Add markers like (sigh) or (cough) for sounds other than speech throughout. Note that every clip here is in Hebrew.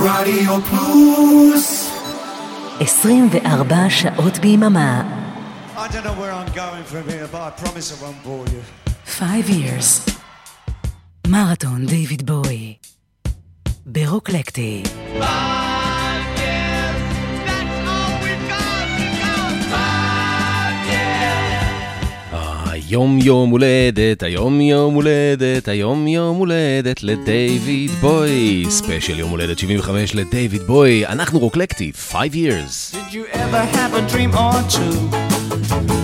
רדיו פלוס 24 שעות ביממה. I don't know where I'm going from here, but I promise I won't bore you. 5 years. מרתון דיוויד בואי. ברוקלקטי. היום יום הולדת, היום יום הולדת, היום יום הולדת לדייוויד בוי. ספיישל יום הולדת 75 לדייוויד בוי. אנחנו רוקלקטי, 5 years. Did you ever have a dream or two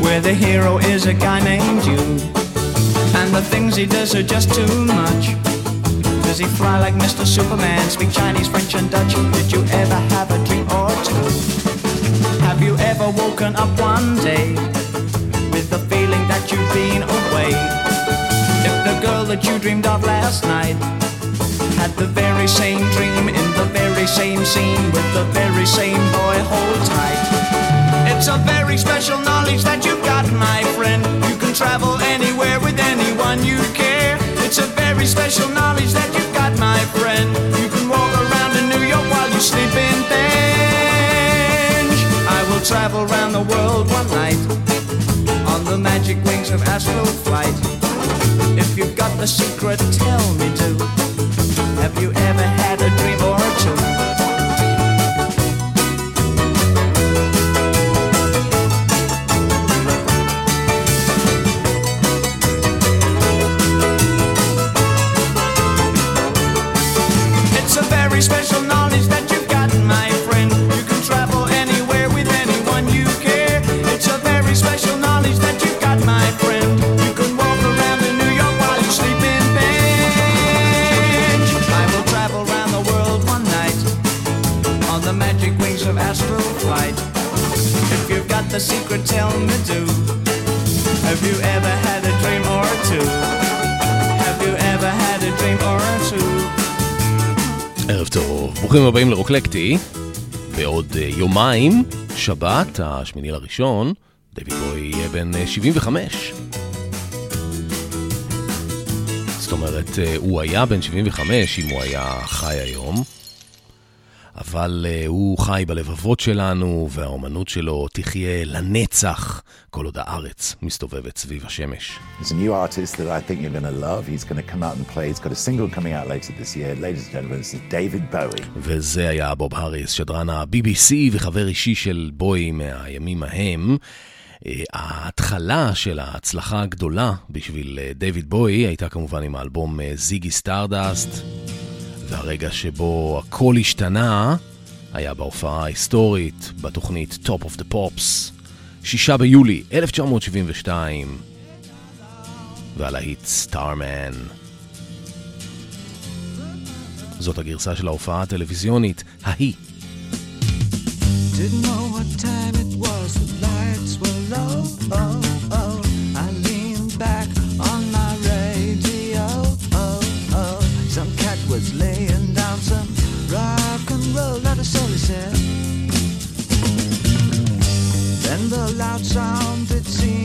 where the hero is a guy named you and the things he does are just too much? Does he fly like Mr. Superman, speak Chinese, French, and Dutch? Did you ever have a dream or two? Have you ever woken up one day with the feeling that you've been away? If the girl that you dreamed of last night had the very same dream in the very same scene with the very same boy, hold tight. It's a very special knowledge that you've got, my friend. You can travel anywhere with anyone you care. It's a very special knowledge that you've got, my friend. You can walk around in New York while you sleep in Bench. I will travel around the world one night magic wings of astral flight. If you've got the secret, tell me do. Have you ever had a the secret, tell me do. Have you ever had a dream or two? Have you ever had a dream or two? ערב טוב, ברוכים הבאים לרוקלקטי. בעוד אה, יומיים, שבת, השמיני לראשון, דיוויד בוי יהיה בן אה, 75. זאת אומרת, אה, הוא היה בן 75 אם הוא היה חי היום, אבל אה, הוא חי בלבבות שלנו, והאומנות שלו תחיה לנצח, כל עוד הארץ מסתובבת סביב השמש. He's a new artist that I think you're going to love. He's going to come out and play. He's got a single coming out later this year. Ladies and gentlemen, this is David Bowie. וזה היה בוב האריס, שדרן ה-BBC וחבר אישי של בואי מהימים ההם. אה, ההתחלה של ההצלחה הגדולה בשביל אה, דיוויד בואי הייתה כמובן עם האלבום אה, Ziggy Stardust, והרגע שבו הכל השתנה היה בהופעה ההיסטורית בתוכנית Top of the Pops, שישה ביולי 1972, והלהיט סטארמן. זאת הגרסה של ההופעה הטלוויזיונית, ההיא. Didn't know what time it was, the lights were low. Oh. loud sound that seems.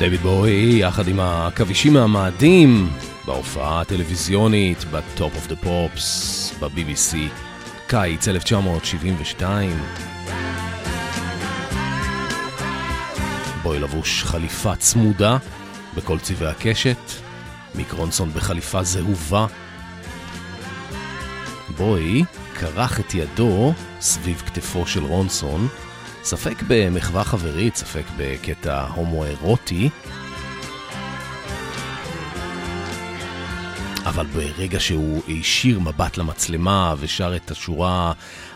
דויד בואי, יחד עם עכבישים מהמאדים, בהופעה הטלוויזיונית ב-Top of the Pops ב-BBC, קיץ 1972. בואי לבוש חליפה צמודה בכל צבעי הקשת, מיק רונסון בחליפה זהובה. בואי כרך את ידו סביב כתפו של רונסון, ספק במחווה חברית, ספק בקטע הומואירוטי, אבל ברגע שהוא הישיר מבט למצלמה ושר את השורה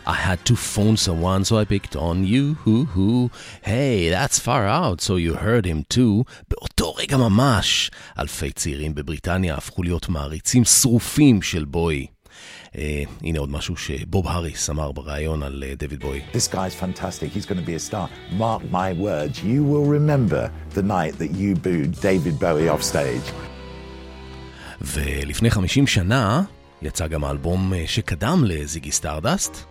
I had to phone someone so I picked on you, who, who, hey, that's far out, so you heard him too. באותו רגע ממש, אלפי צעירים בבריטניה הפכו להיות מעריצים שרופים של בוי. אה, הנה עוד משהו שבוב האריס אמר בריאיון על אה, דיוויד בואי. This guy's fantastic. He's going to be a star. Mark my words. You will remember the night that you booed David Bowie off stage. ולפני 50 שנה יצא גם האלבום אה, שקדם ל Ziggy Stardust,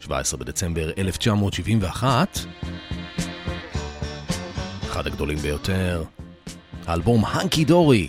17 בדצמבר 1971. אחד הגדולים ביותר, האלבום Hunky Dory.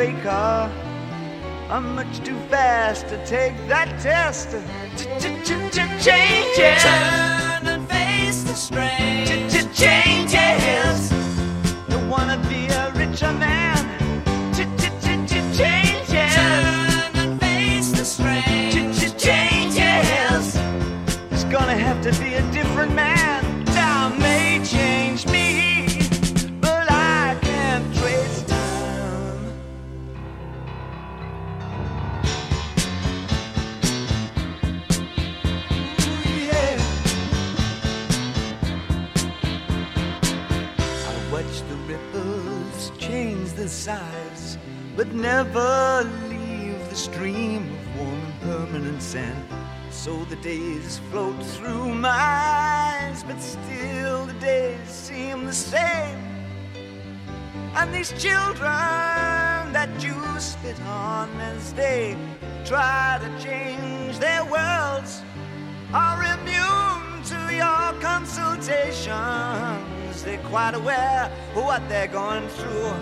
the faker. I'm much too fast to take that test. Changes. Turn and face the strain. Changes. Don't wanna size, but never leave the stream of warm and permanent sand. So the days float through my eyes, but still the days seem the same. And these children that you spit on as they try to change their worlds are immune to your consultations. They're quite aware of what they're going through.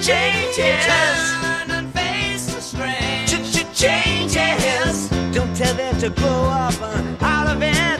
Changes. Turn and face the strange. Changes. Don't tell them to grow up uh, out of it.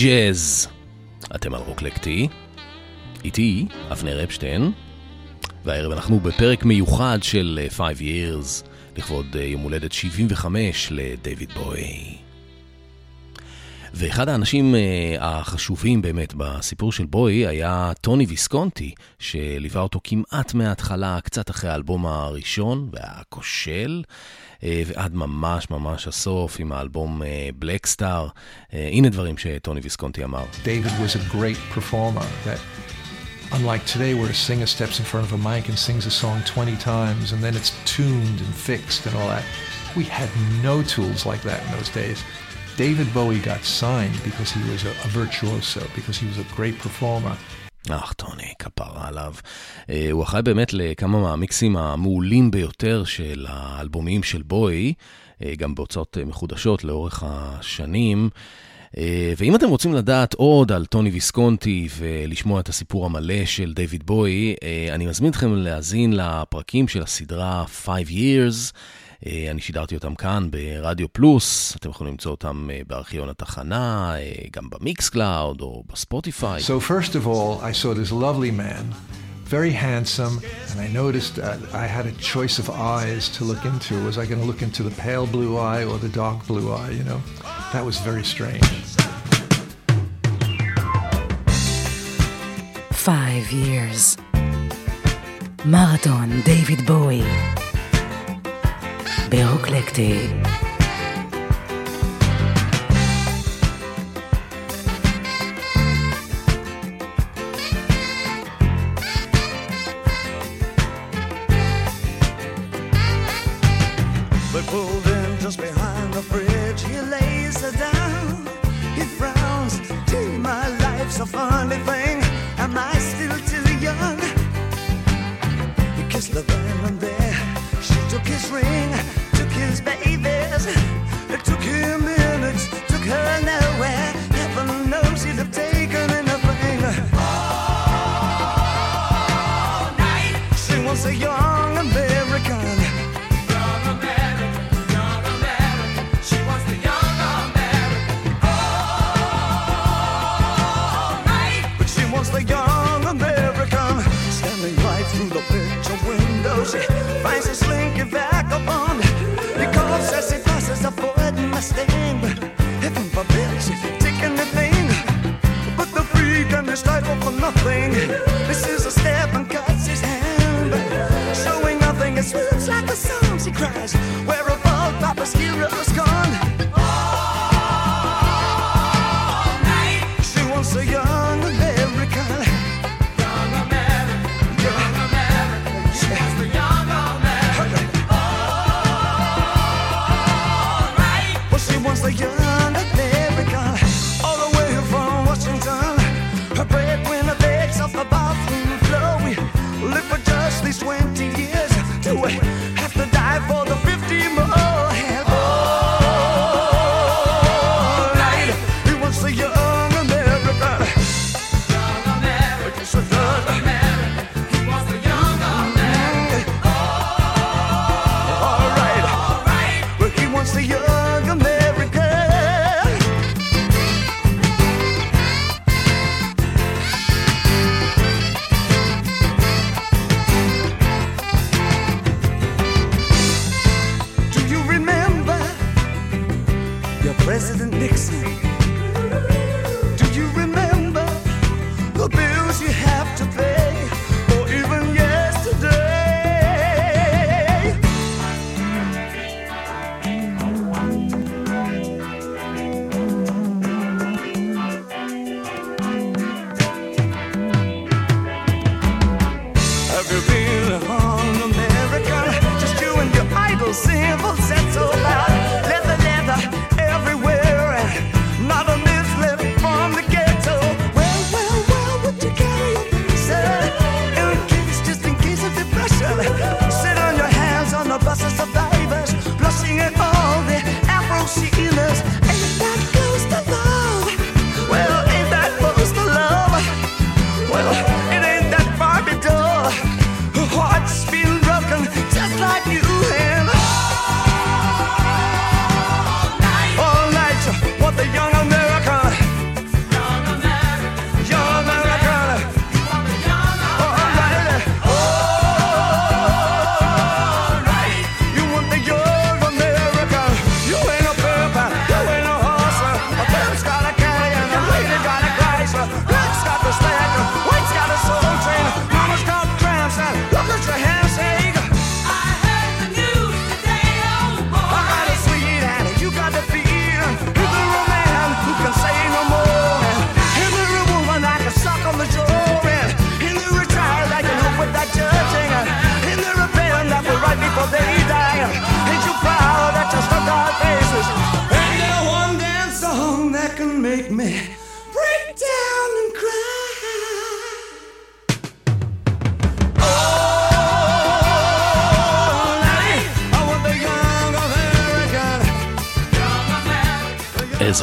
Changes. אתם על רוקלקטי, איתי, אבנר אפשטיין, והערב אנחנו בפרק מיוחד של 5 Years, לכבוד אה, יום הולדת 75 לדויד בואי. ואחד האנשים אה, החשובים באמת בסיפור של בוי היה טוני ויסקונטי, שליווה אותו כמעט מההתחלה, קצת אחרי האלבום הראשון, והיה כושל, אה, ועד ממש ממש הסוף עם האלבום בלק סטאר. הנה דברים שטוני ויסקונטי אמר. David was a great performer that unlike today where a singer steps in front of a mic and sings a song 20 times and then it's tuned and fixed and all that we had no tools like that in those days David Bowie got signed because he was a, a virtuoso, because he was a great performer. אך, טוני, כפרה עליו. הוא אחראי באמת לכמה מהמיקסים המעולים ביותר של האלבומים של בוי, גם בהוצאות מחודשות לאורך השנים. ואם אתם רוצים לדעת עוד על טוני ויסקונטי ולשמוע את הסיפור המלא של דיוויד בואי, אני מזמין אתכם להאזין לפרקים של הסדרה 5 Years. אני שידרתי אותם כאן ברדיו פלוס, אתם יכולים למצוא אותם בארכיון התחנה, גם במיקס קלאוד או בספוטיפיי. So first of all, I saw this lovely man, very handsome, and I noticed that I had a choice of eyes to look into. Was I going to look into the pale blue eye or the dark blue eye, you know? That was very strange. Five years. מרתון דיוויד בואי. ברוקלקטי.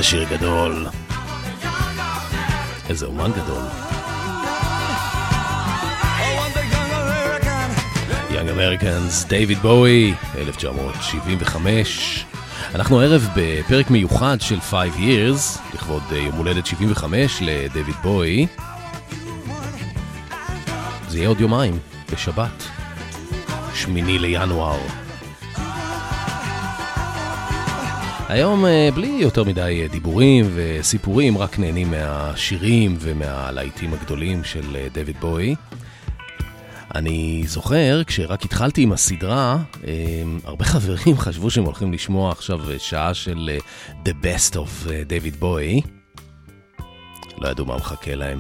שיר גדול. איזה אומן גדול. יאנג אמריקאנס, דייוויד בואי, 1975. אנחנו הערב בפרק מיוחד של 5 years, לכבוד יום הולדת 75 לדייוויד בואי. זה יהיה עוד יומיים, בשבת, שמיני לינואר. היום אה, בלי יותר מדי אה, דיבורים וסיפורים, רק נהנים מהשירים ומהלהיטים הגדולים של דויד בואי. אני זוכר, כשרק התחלתי עם הסדרה, הרבה חברים חשבו שהם הולכים לשמוע עכשיו שעה של The Best of David Bowie. לא ידעו מה מחכה להם.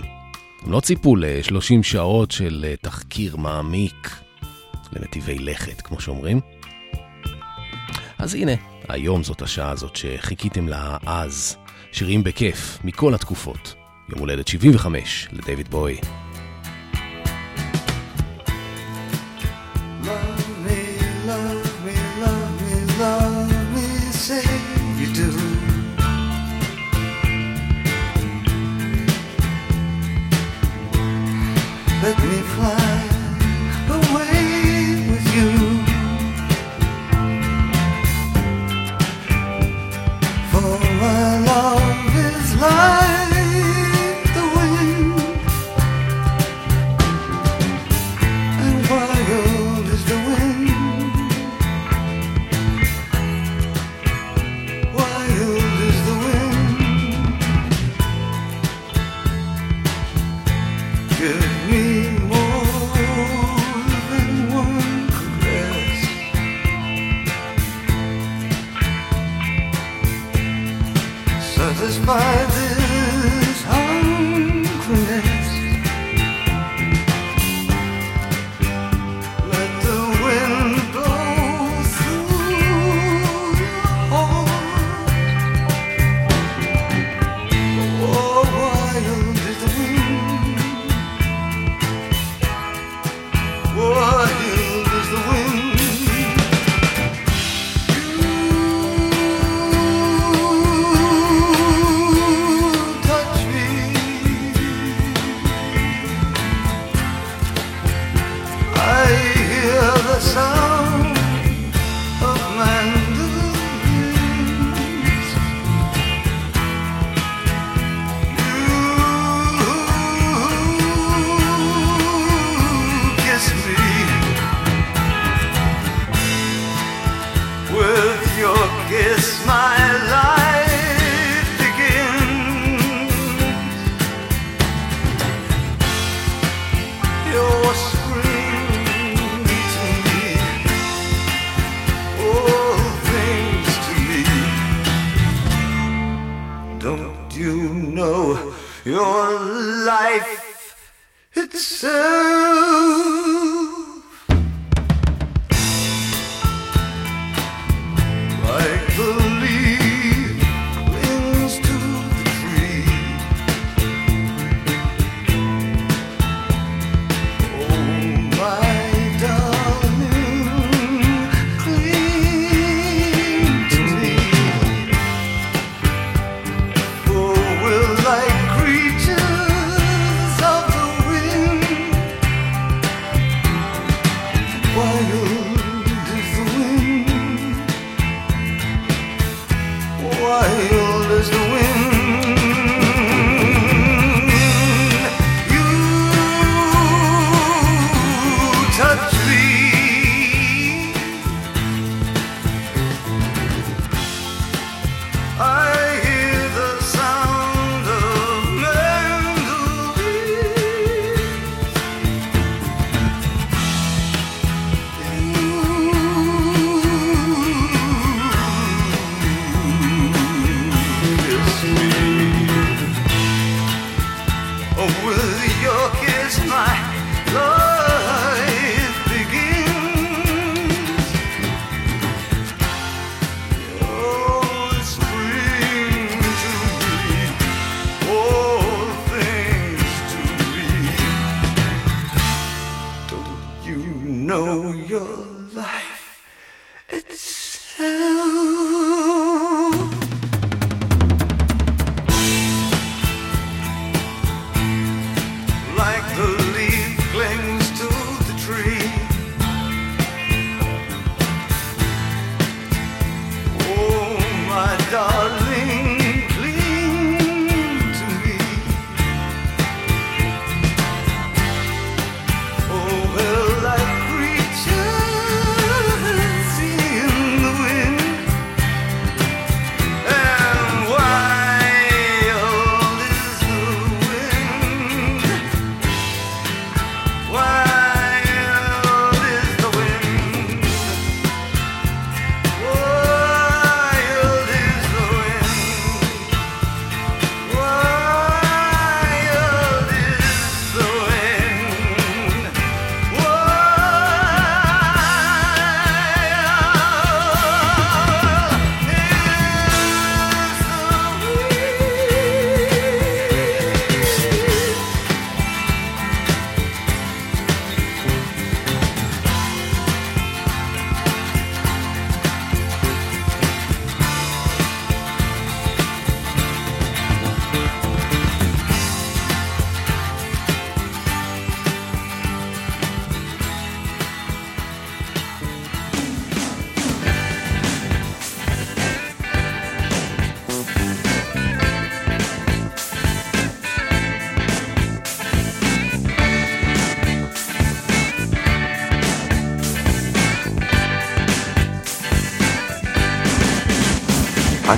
הם לא ציפו ל-30 שעות של תחקיר מעמיק לנתיבי לכת, כמו שאומרים. אז הנה, היום זאת השעה הזאת שחיכיתם לה אז. שירים בכיף, מכל התקופות. יום הולדת 75 לדייוויד בואי. Let me fly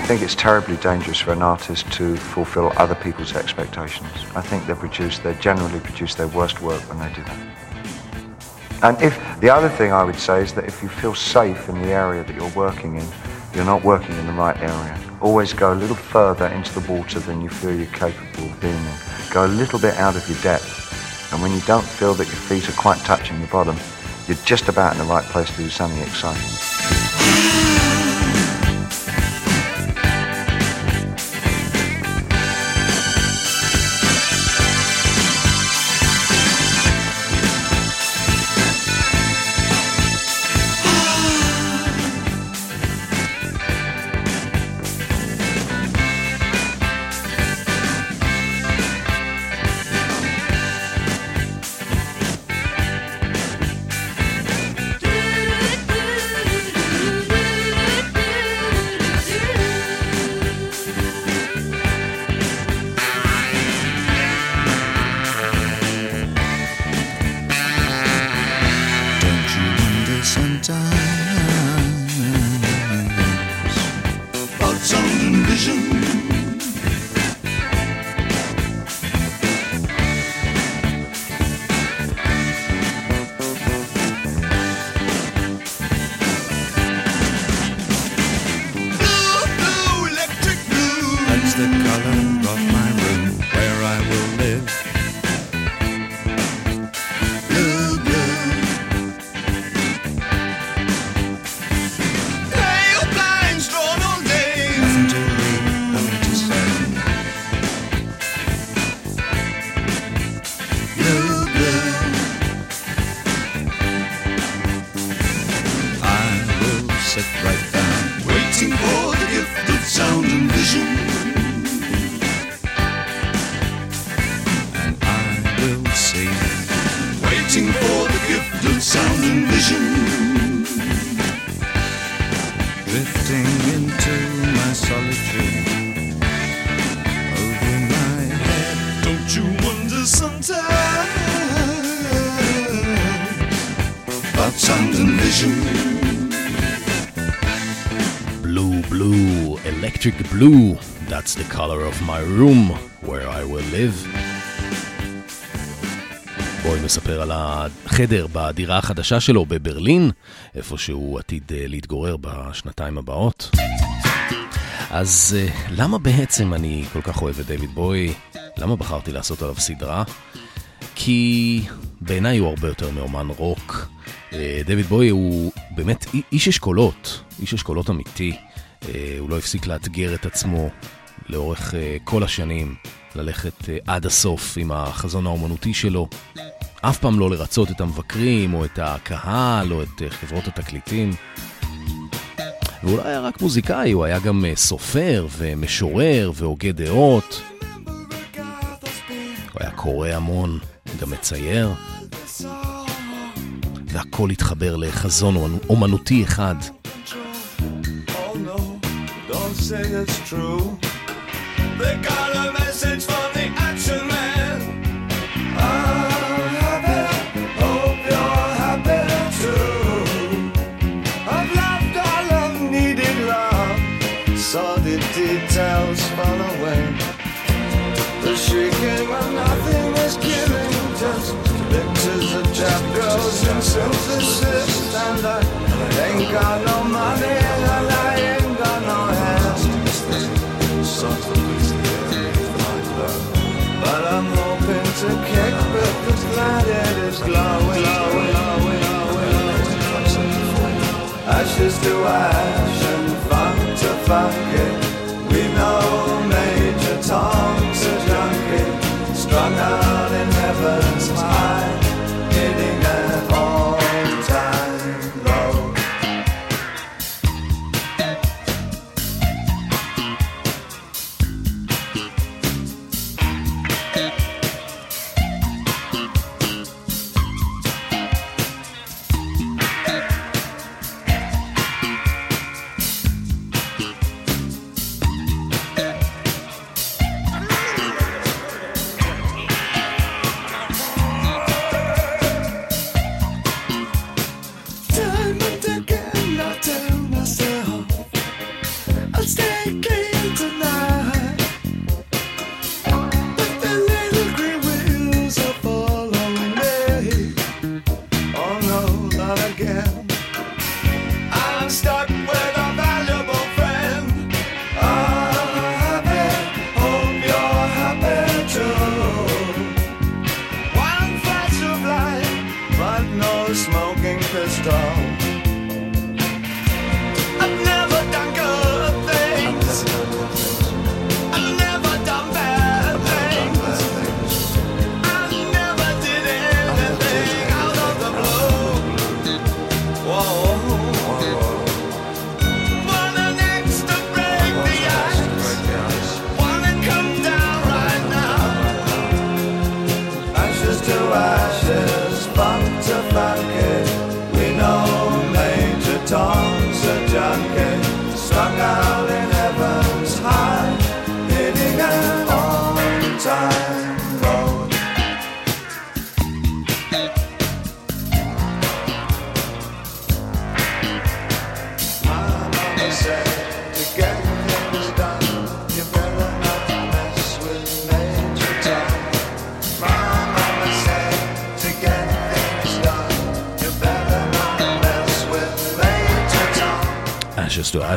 think it's terribly dangerous for an artist to fulfill other people's expectations. I think they produce, they generally produce their worst work when they do that. And if the other thing I would say is that if you feel safe in the area that you're working in, you're not working in the right area. Always go a little further into the water than you feel you're capable of being in. Go a little bit out of your depth. And when you don't feel that your feet are quite touching the bottom, you're just about in the right place to do something exciting. Blue, that's the color of my room, where I will live. בוי מספר על החדר בדירה החדשה שלו בברלין, איפה שהוא עתיד אה, להתגורר בשנתיים הבאות. אז אה, למה בעצם אני כל כך אוהב את דיוויד בוי? למה בחרתי לעשות עליו סדרה? כי בעיניי הוא הרבה יותר מאומן רוק. אה, דיוויד בוי הוא באמת איש אשכולות, איש אשכולות אמיתי. אה, הוא לא הפסיק לאתגר את עצמו לאורך אה, כל השנים, ללכת אה, עד הסוף עם החזון האומנותי שלו. אף פעם לא לרצות את המבקרים, או את הקהל, או את אה, חברות התקליטים. והוא לא היה רק מוזיקאי, הוא היה גם אה, סופר ומשורר והוגה דעות. הוא היה קורא המון, גם מצייר. והכל התחבר לחזון אומנותי אחד. Say it's true. They got a message from the action man. I'm happy, hope you're happy too. I've loved all of needed love, saw the details fall away. The shrieking when nothing is killing, just pictures of chapters and synthesis. And I ain't got to kick the planet is glowing. Ashes to funk to funk it. We know Major Tom's a junkie, strung out in heaven's high,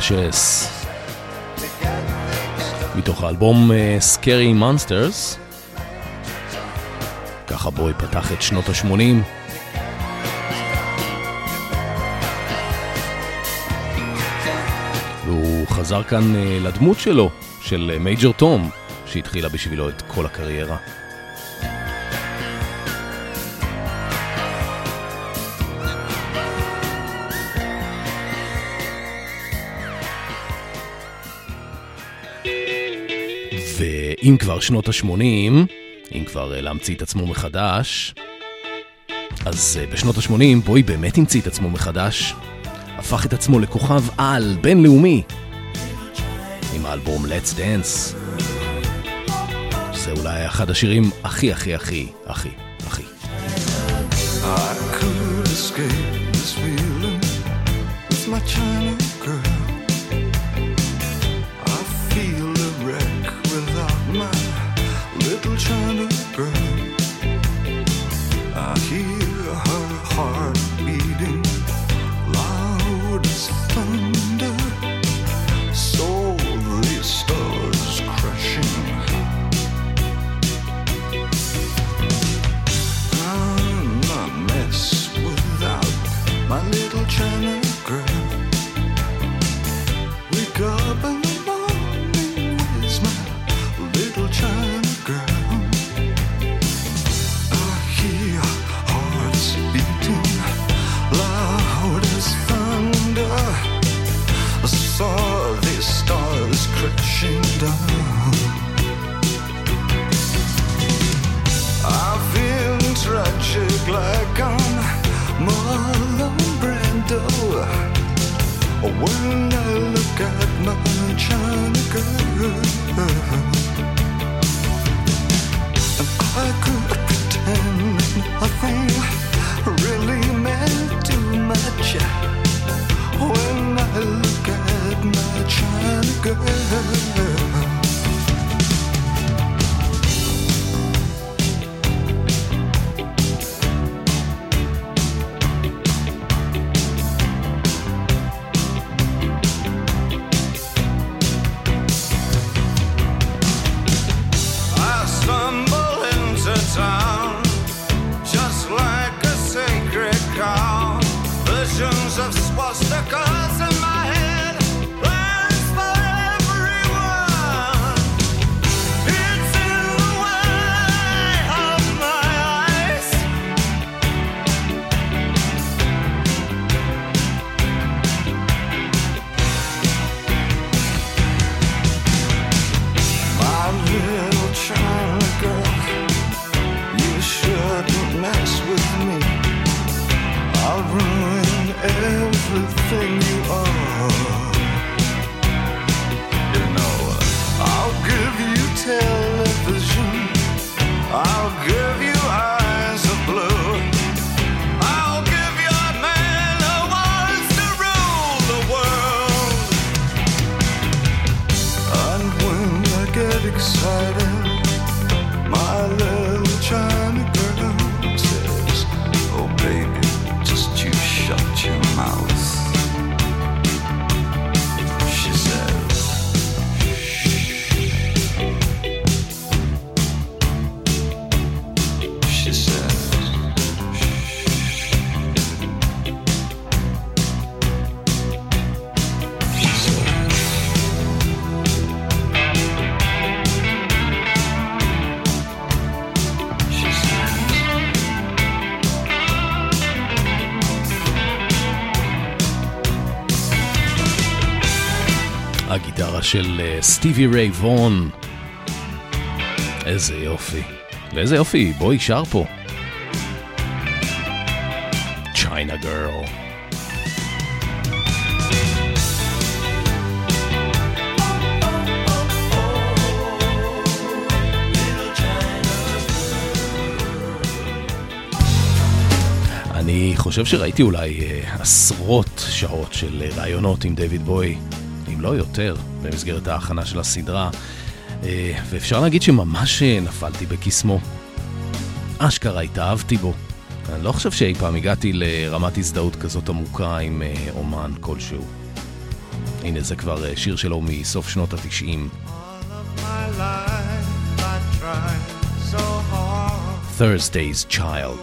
Ashes. מתוך האלבום uh, Scary Monsters. ככה בוי פתח את שנות ה-80. והוא חזר כאן uh, לדמות שלו, של מייג'ר uh, תום, שהתחילה בשבילו את כל הקריירה. ואם כבר שנות ה-80, אם כבר להמציא את עצמו מחדש, אז בשנות ה-80 בוי באמת המציא את עצמו מחדש, הפך את עצמו לכוכב על בינלאומי עם האלבום Let's Dance. זה אולי אחד השירים הכי הכי הכי הכי הכי. I could escape this feeling with my China של אה, סטיבי ריי וון. איזה יופי. ואיזה יופי, בואי שר פה. צ'יינה גרל. אני חושב שראיתי אולי אה, עשרות שעות של אה, ראיונות עם דיוויד בוי, לא יותר. במסגרת ההכנה של הסדרה, אה, ואפשר להגיד שממש אה, נפלתי בקסמו. אשכרה התאהבתי בו. אני לא חושב שאי פעם הגעתי לרמת הזדהות כזאת עמוקה עם אה, אומן כלשהו. הנה זה כבר שיר שלו מסוף שנות התשעים. Thursday's Child.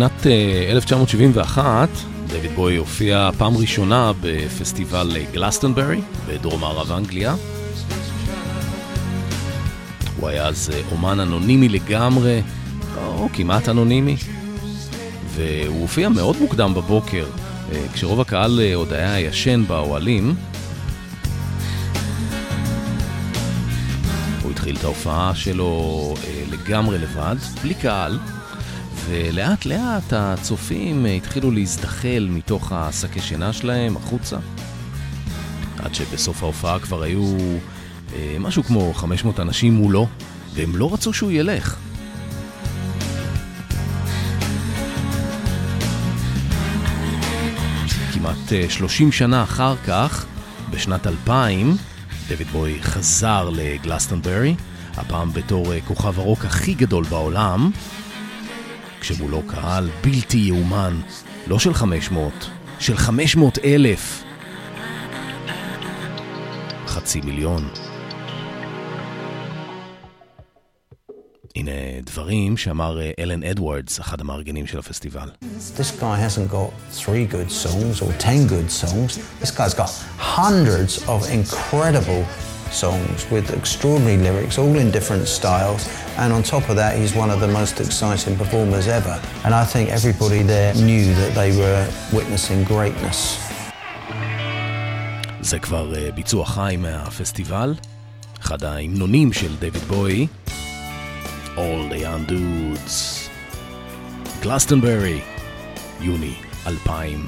בשנת 1971 דויד בוי הופיע פעם ראשונה בפסטיבל גלסטנברי בדרום מערב אנגליה. הוא היה אז אומן אנונימי לגמרי, או כמעט אנונימי, והוא הופיע מאוד מוקדם בבוקר, כשרוב הקהל עוד היה ישן באוהלים. הוא התחיל את ההופעה שלו לגמרי לבד, בלי קהל. ולאט לאט הצופים התחילו להזדחל מתוך השקי שינה שלהם החוצה. עד שבסוף ההופעה כבר היו אה, משהו כמו 500 אנשים מולו, והם לא רצו שהוא ילך. כמעט 30 אה, שנה אחר כך, בשנת 2000, דויד בוי חזר לגלסטנברי, הפעם בתור אה, כוכב הרוק הכי גדול בעולם, כשמולו קהל בלתי יאומן, לא של 500, של 500 אלף. חצי מיליון. הנה דברים שאמר אלן אדוארדס, אחד המארגנים של הפסטיבל. Songs songs. songs with extraordinary lyrics, all in different styles. And on top of that, he's one of the most exciting performers ever. And I think everybody there knew that they were witnessing greatness. זה כבר ביצוע חי מהפסטיבל, אחד ההמנונים של דויד בוי, All the Young Dudes, גלסטנברי, יוני 2000.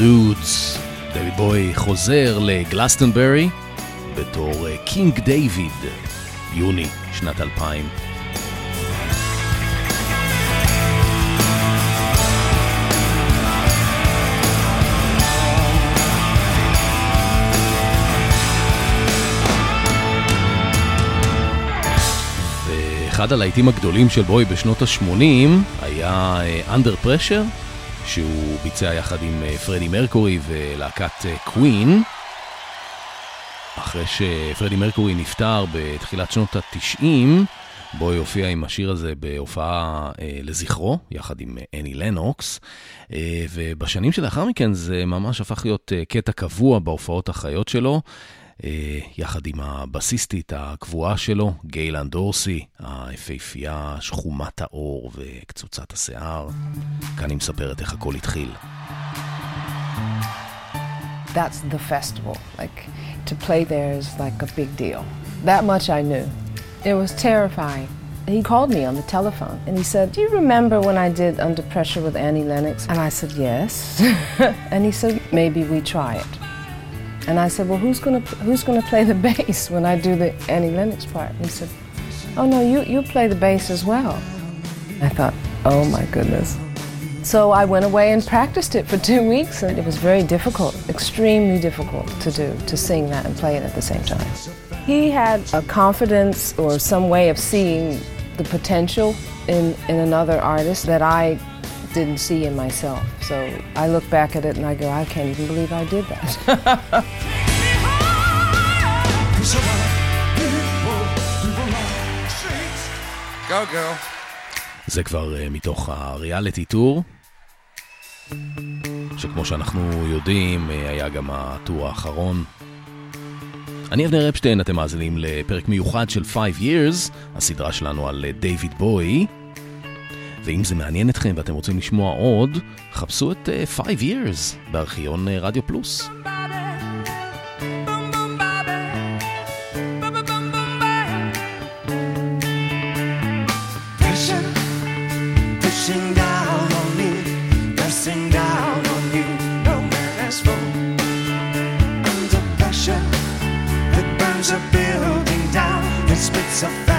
Dudes. דויד בוי חוזר לגלסטנברי בתור אה, קינג דיוויד, יוני שנת 2000. ואחד הלהיטים הגדולים של בוי בשנות ה-80 היה אה, Under Pressure, שהוא ביצע יחד עם אה, פרדי מרקורי ולהקת קווין. אחרי שפרדי מרקורי נפטר בתחילת שנות ה-90, בוי הופיע עם השיר הזה בהופעה אה, לזכרו, יחד עם אה, אני לנוקס, אה, ובשנים שלאחר מכן זה ממש הפך להיות אה, קטע קבוע בהופעות החיות שלו. אה, יחד עם הבסיסטית הקבועה שלו, גיילן דורסי, היפהפייה, שחומת האור וקצוצת השיער. כאן היא מספרת איך הכל התחיל. That's the festival. Like, to play there is like a big deal. That much I knew. It was terrifying. He called me on the telephone and he said, Do you remember when I did Under Pressure with Annie Lennox? And I said, Yes. and he said, Maybe we try it. And I said, Well, who's gonna who's gonna play the (laughs) bass when I do the Annie Lennox part? And he said, Oh no, you you play the bass as well. I thought, Oh my goodness. So I went away and practiced it for (laughs) two weeks, and it was very difficult, extremely difficult to do, to sing that and play it at the same time. He had a confidence or some way of seeing the potential in, in another artist that I didn't see in myself. So I look back at it and I go, I can't even believe I did that. (laughs) Go, girl. זה כבר uh, מתוך הריאליטי טור, שכמו שאנחנו יודעים, uh, היה גם הטור האחרון. אני אבנר אפשטיין, אתם מאזינים לפרק מיוחד של 5 Years, הסדרה שלנו על דיוויד uh, בוי. ואם זה מעניין אתכם ואתם רוצים לשמוע עוד, חפשו את 5 uh, Years בארכיון uh, רדיו פלוס. דורסי.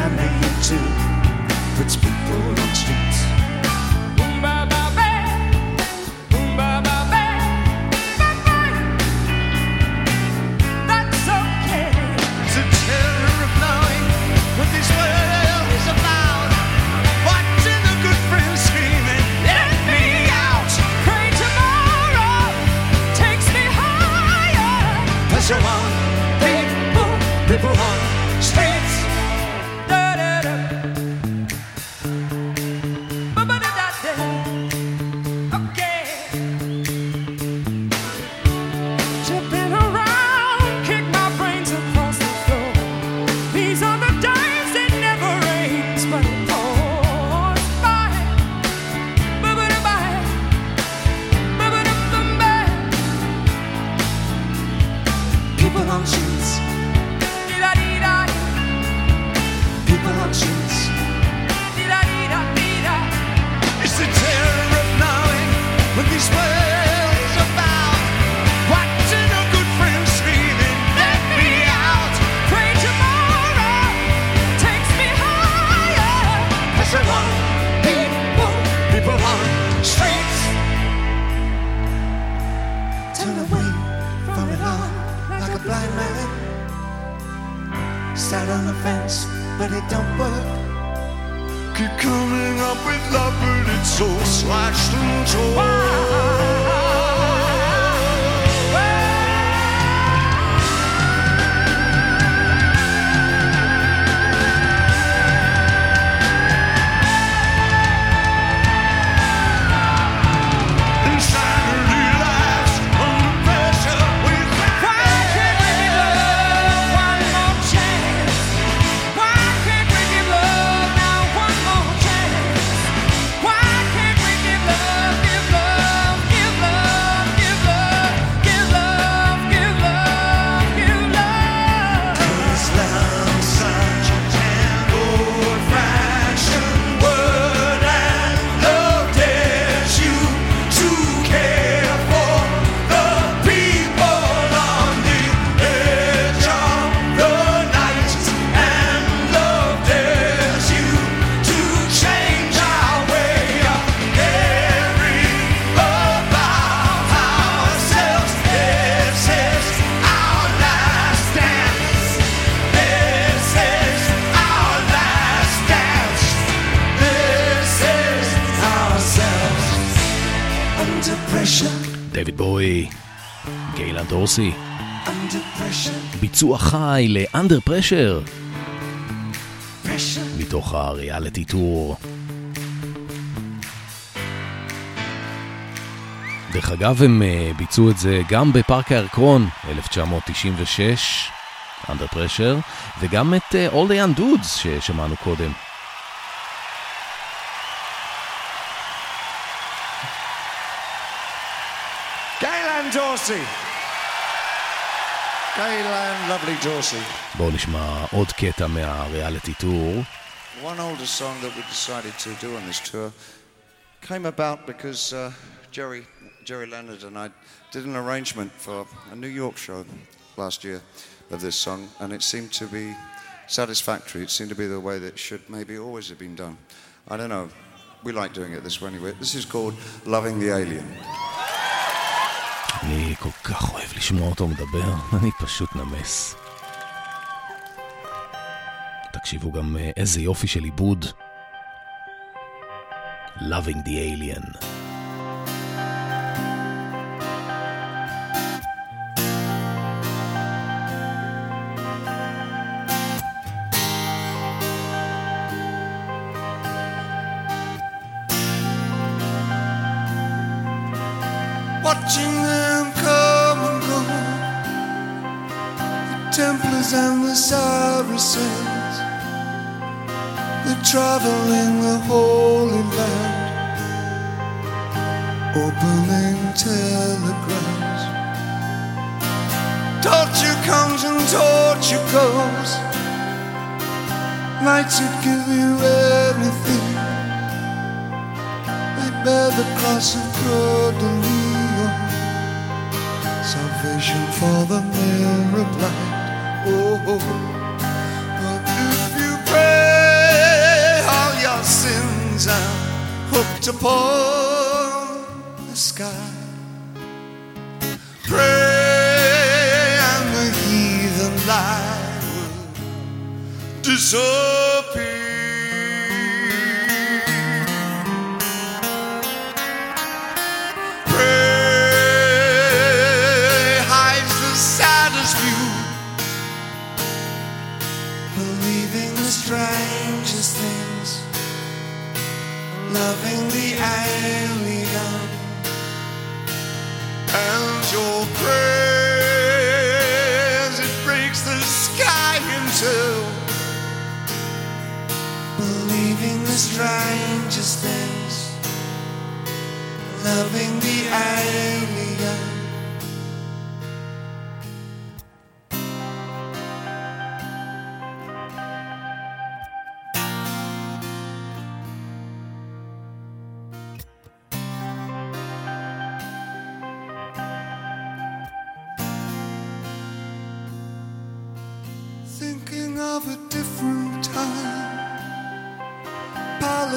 חי ל-under pressure. מתוך הריאליטי טור. דרך אגב, הם uh, ביצעו את זה גם בפארק הירקון, 1996, under pressure, וגם את uh, All the Young Dudes ששמענו קודם. Gaylan Dorsey. Gaylan, lovely Dorsey. בואו נשמע עוד קטע מהריאליטי טור. One older song that we decided to do on this tour came about because uh, Jerry, Jerry Leonard and I did an arrangement for a New York show last year of this song, and it seemed to be satisfactory. It seemed to be the way that should maybe always have been done. I don't know. we like doing it this way anyway. This is called Loving the Alien. אני כל כך אוהב לשמוע אותו מדבר, (laughs) אני פשוט נמס. תקשיבו גם אה, איזה יופי של עיבוד. Loving the Alien. Saracens, they're traveling the Holy Land, opening telegrams. Torture comes and torture goes. Nights would give you everything. They bear the cross of God salvation for the mirror blind. Oh, but hooked upon the sky. Pray, and the heathen light will disappear.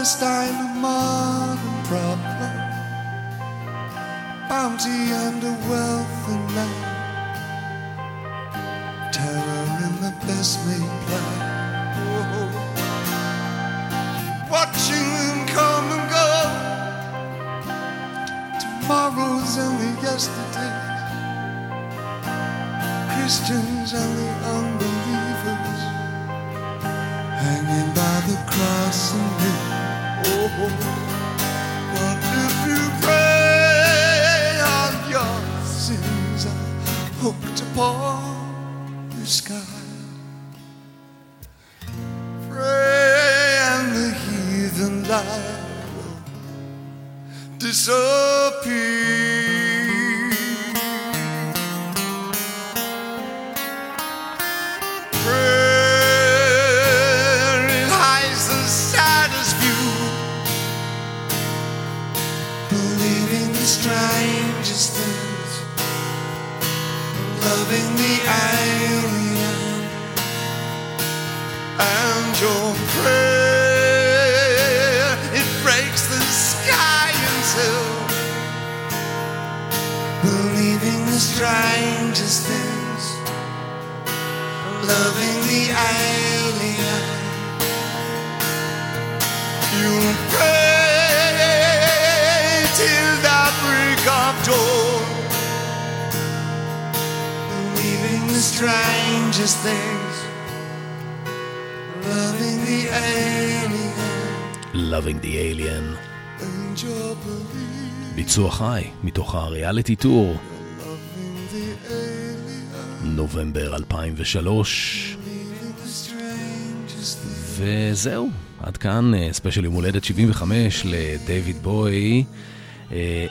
Palestine, a modern problem. Bounty and a wealthy land. Loving the Alien. ביצוע חי, מתוך הריאליטי טור, נובמבר 2003. the strangest things. וזהו, עד כאן אה, ספיישל יום הולדת 75 לדייוויד בוי. אה,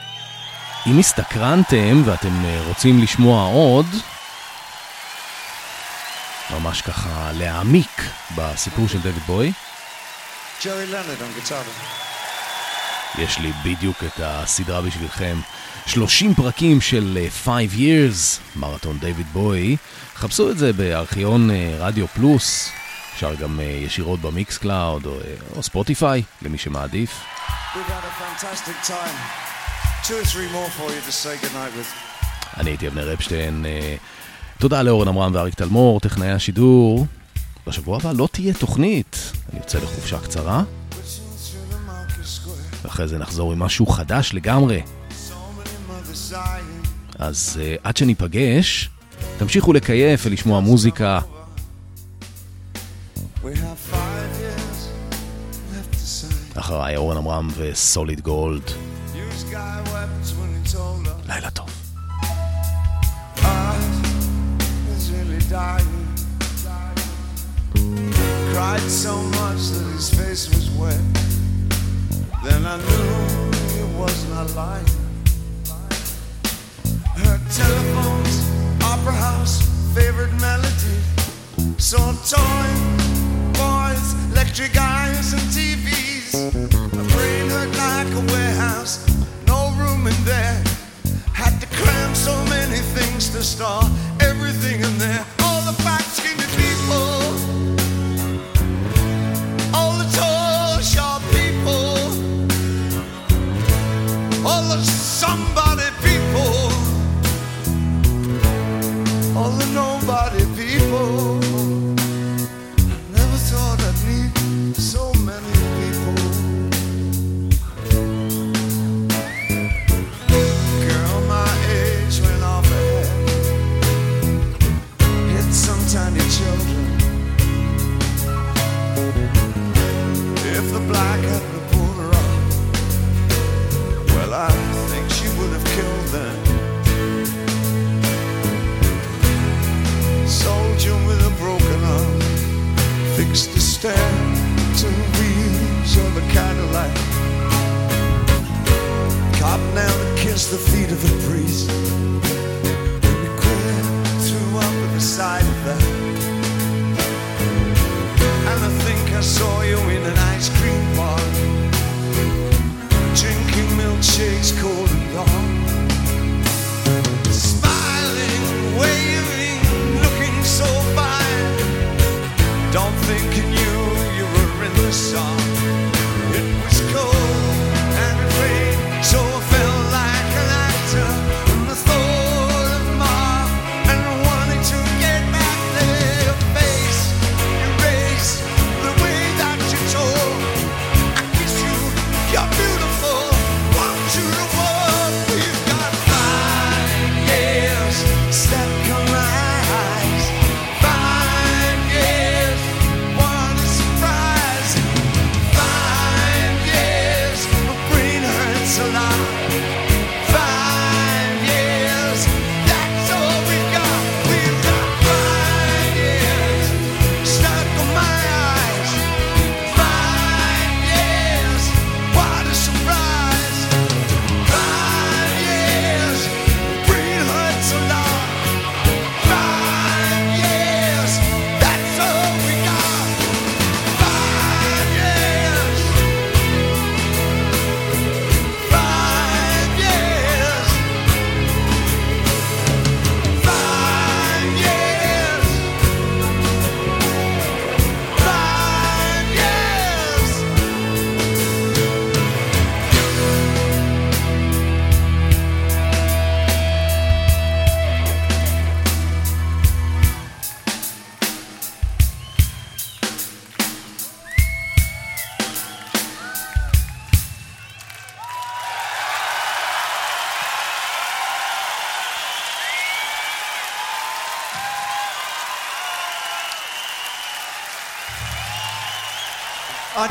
אם הסתקרנתם ואתם אה, רוצים לשמוע עוד, ממש ככה להעמיק בסיפור של דייוויד בואי, Jerry Leonard on guitar. יש לי בדיוק את הסדרה בשבילכם. 30 פרקים של אה, 5 years, מרתון דייוויד בואי. חפשו את זה בארכיון אה, רדיו פלוס. אפשר גם אה, ישירות ב Mixcloud או, אה, או Spotify, למי שמעדיף. אני הייתי אבנר אפשטיין. אה, תודה לאורן עמרם ואריק תלמור, טכנאי השידור. בשבוע הבא לא תהיה תוכנית, אני יוצא לחופשה קצרה. ואחרי זה נחזור עם משהו חדש לגמרי. אז uh, עד שניפגש, תמשיכו לקייף ולשמוע מוזיקה. אחריי אורן עמרם וסוליד גולד. לילה טוב. Cried so much that his face was wet. Then I knew it was not lying. Her telephones, opera house, favorite melody. Saw toy, boys, electric eyes, and TVs. My brain hurt like a warehouse, no room in there. Had to cram so many things to store everything in there. All the fat, skinny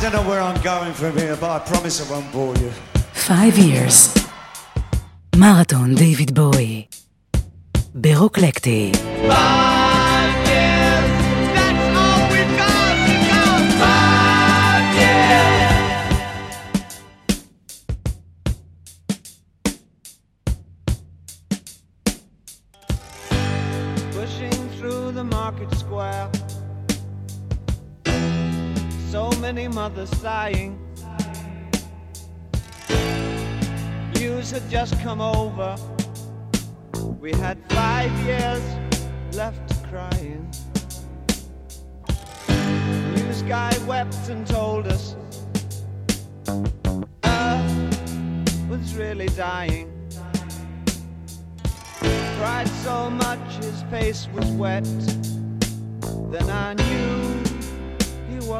don't know where I'm going from here, but I promise I won't bore you. Five years. מרתון דיוויד בואי. ברוקלקטי. pushing Many mothers sighing. News had just come over. We had five years left crying. News guy wept and told us Earth was really dying. Cried so much his face was wet. Then I knew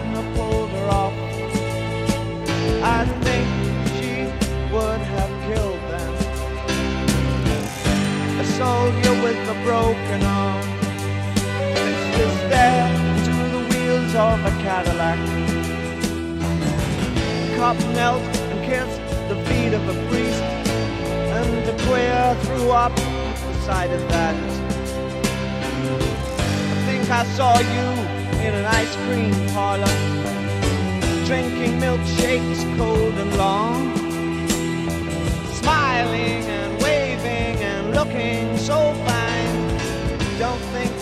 black hadn't pulled her off, I think she would have killed them. A soldier with a broken arm is there to the wheels of a Cadillac. The cop knelt and kissed the feet of a priest, and the queer threw up decided that. I think I saw you in an ice cream parlor, drinking milkshakes cold and long, smiling and waving and looking so fine. Don't think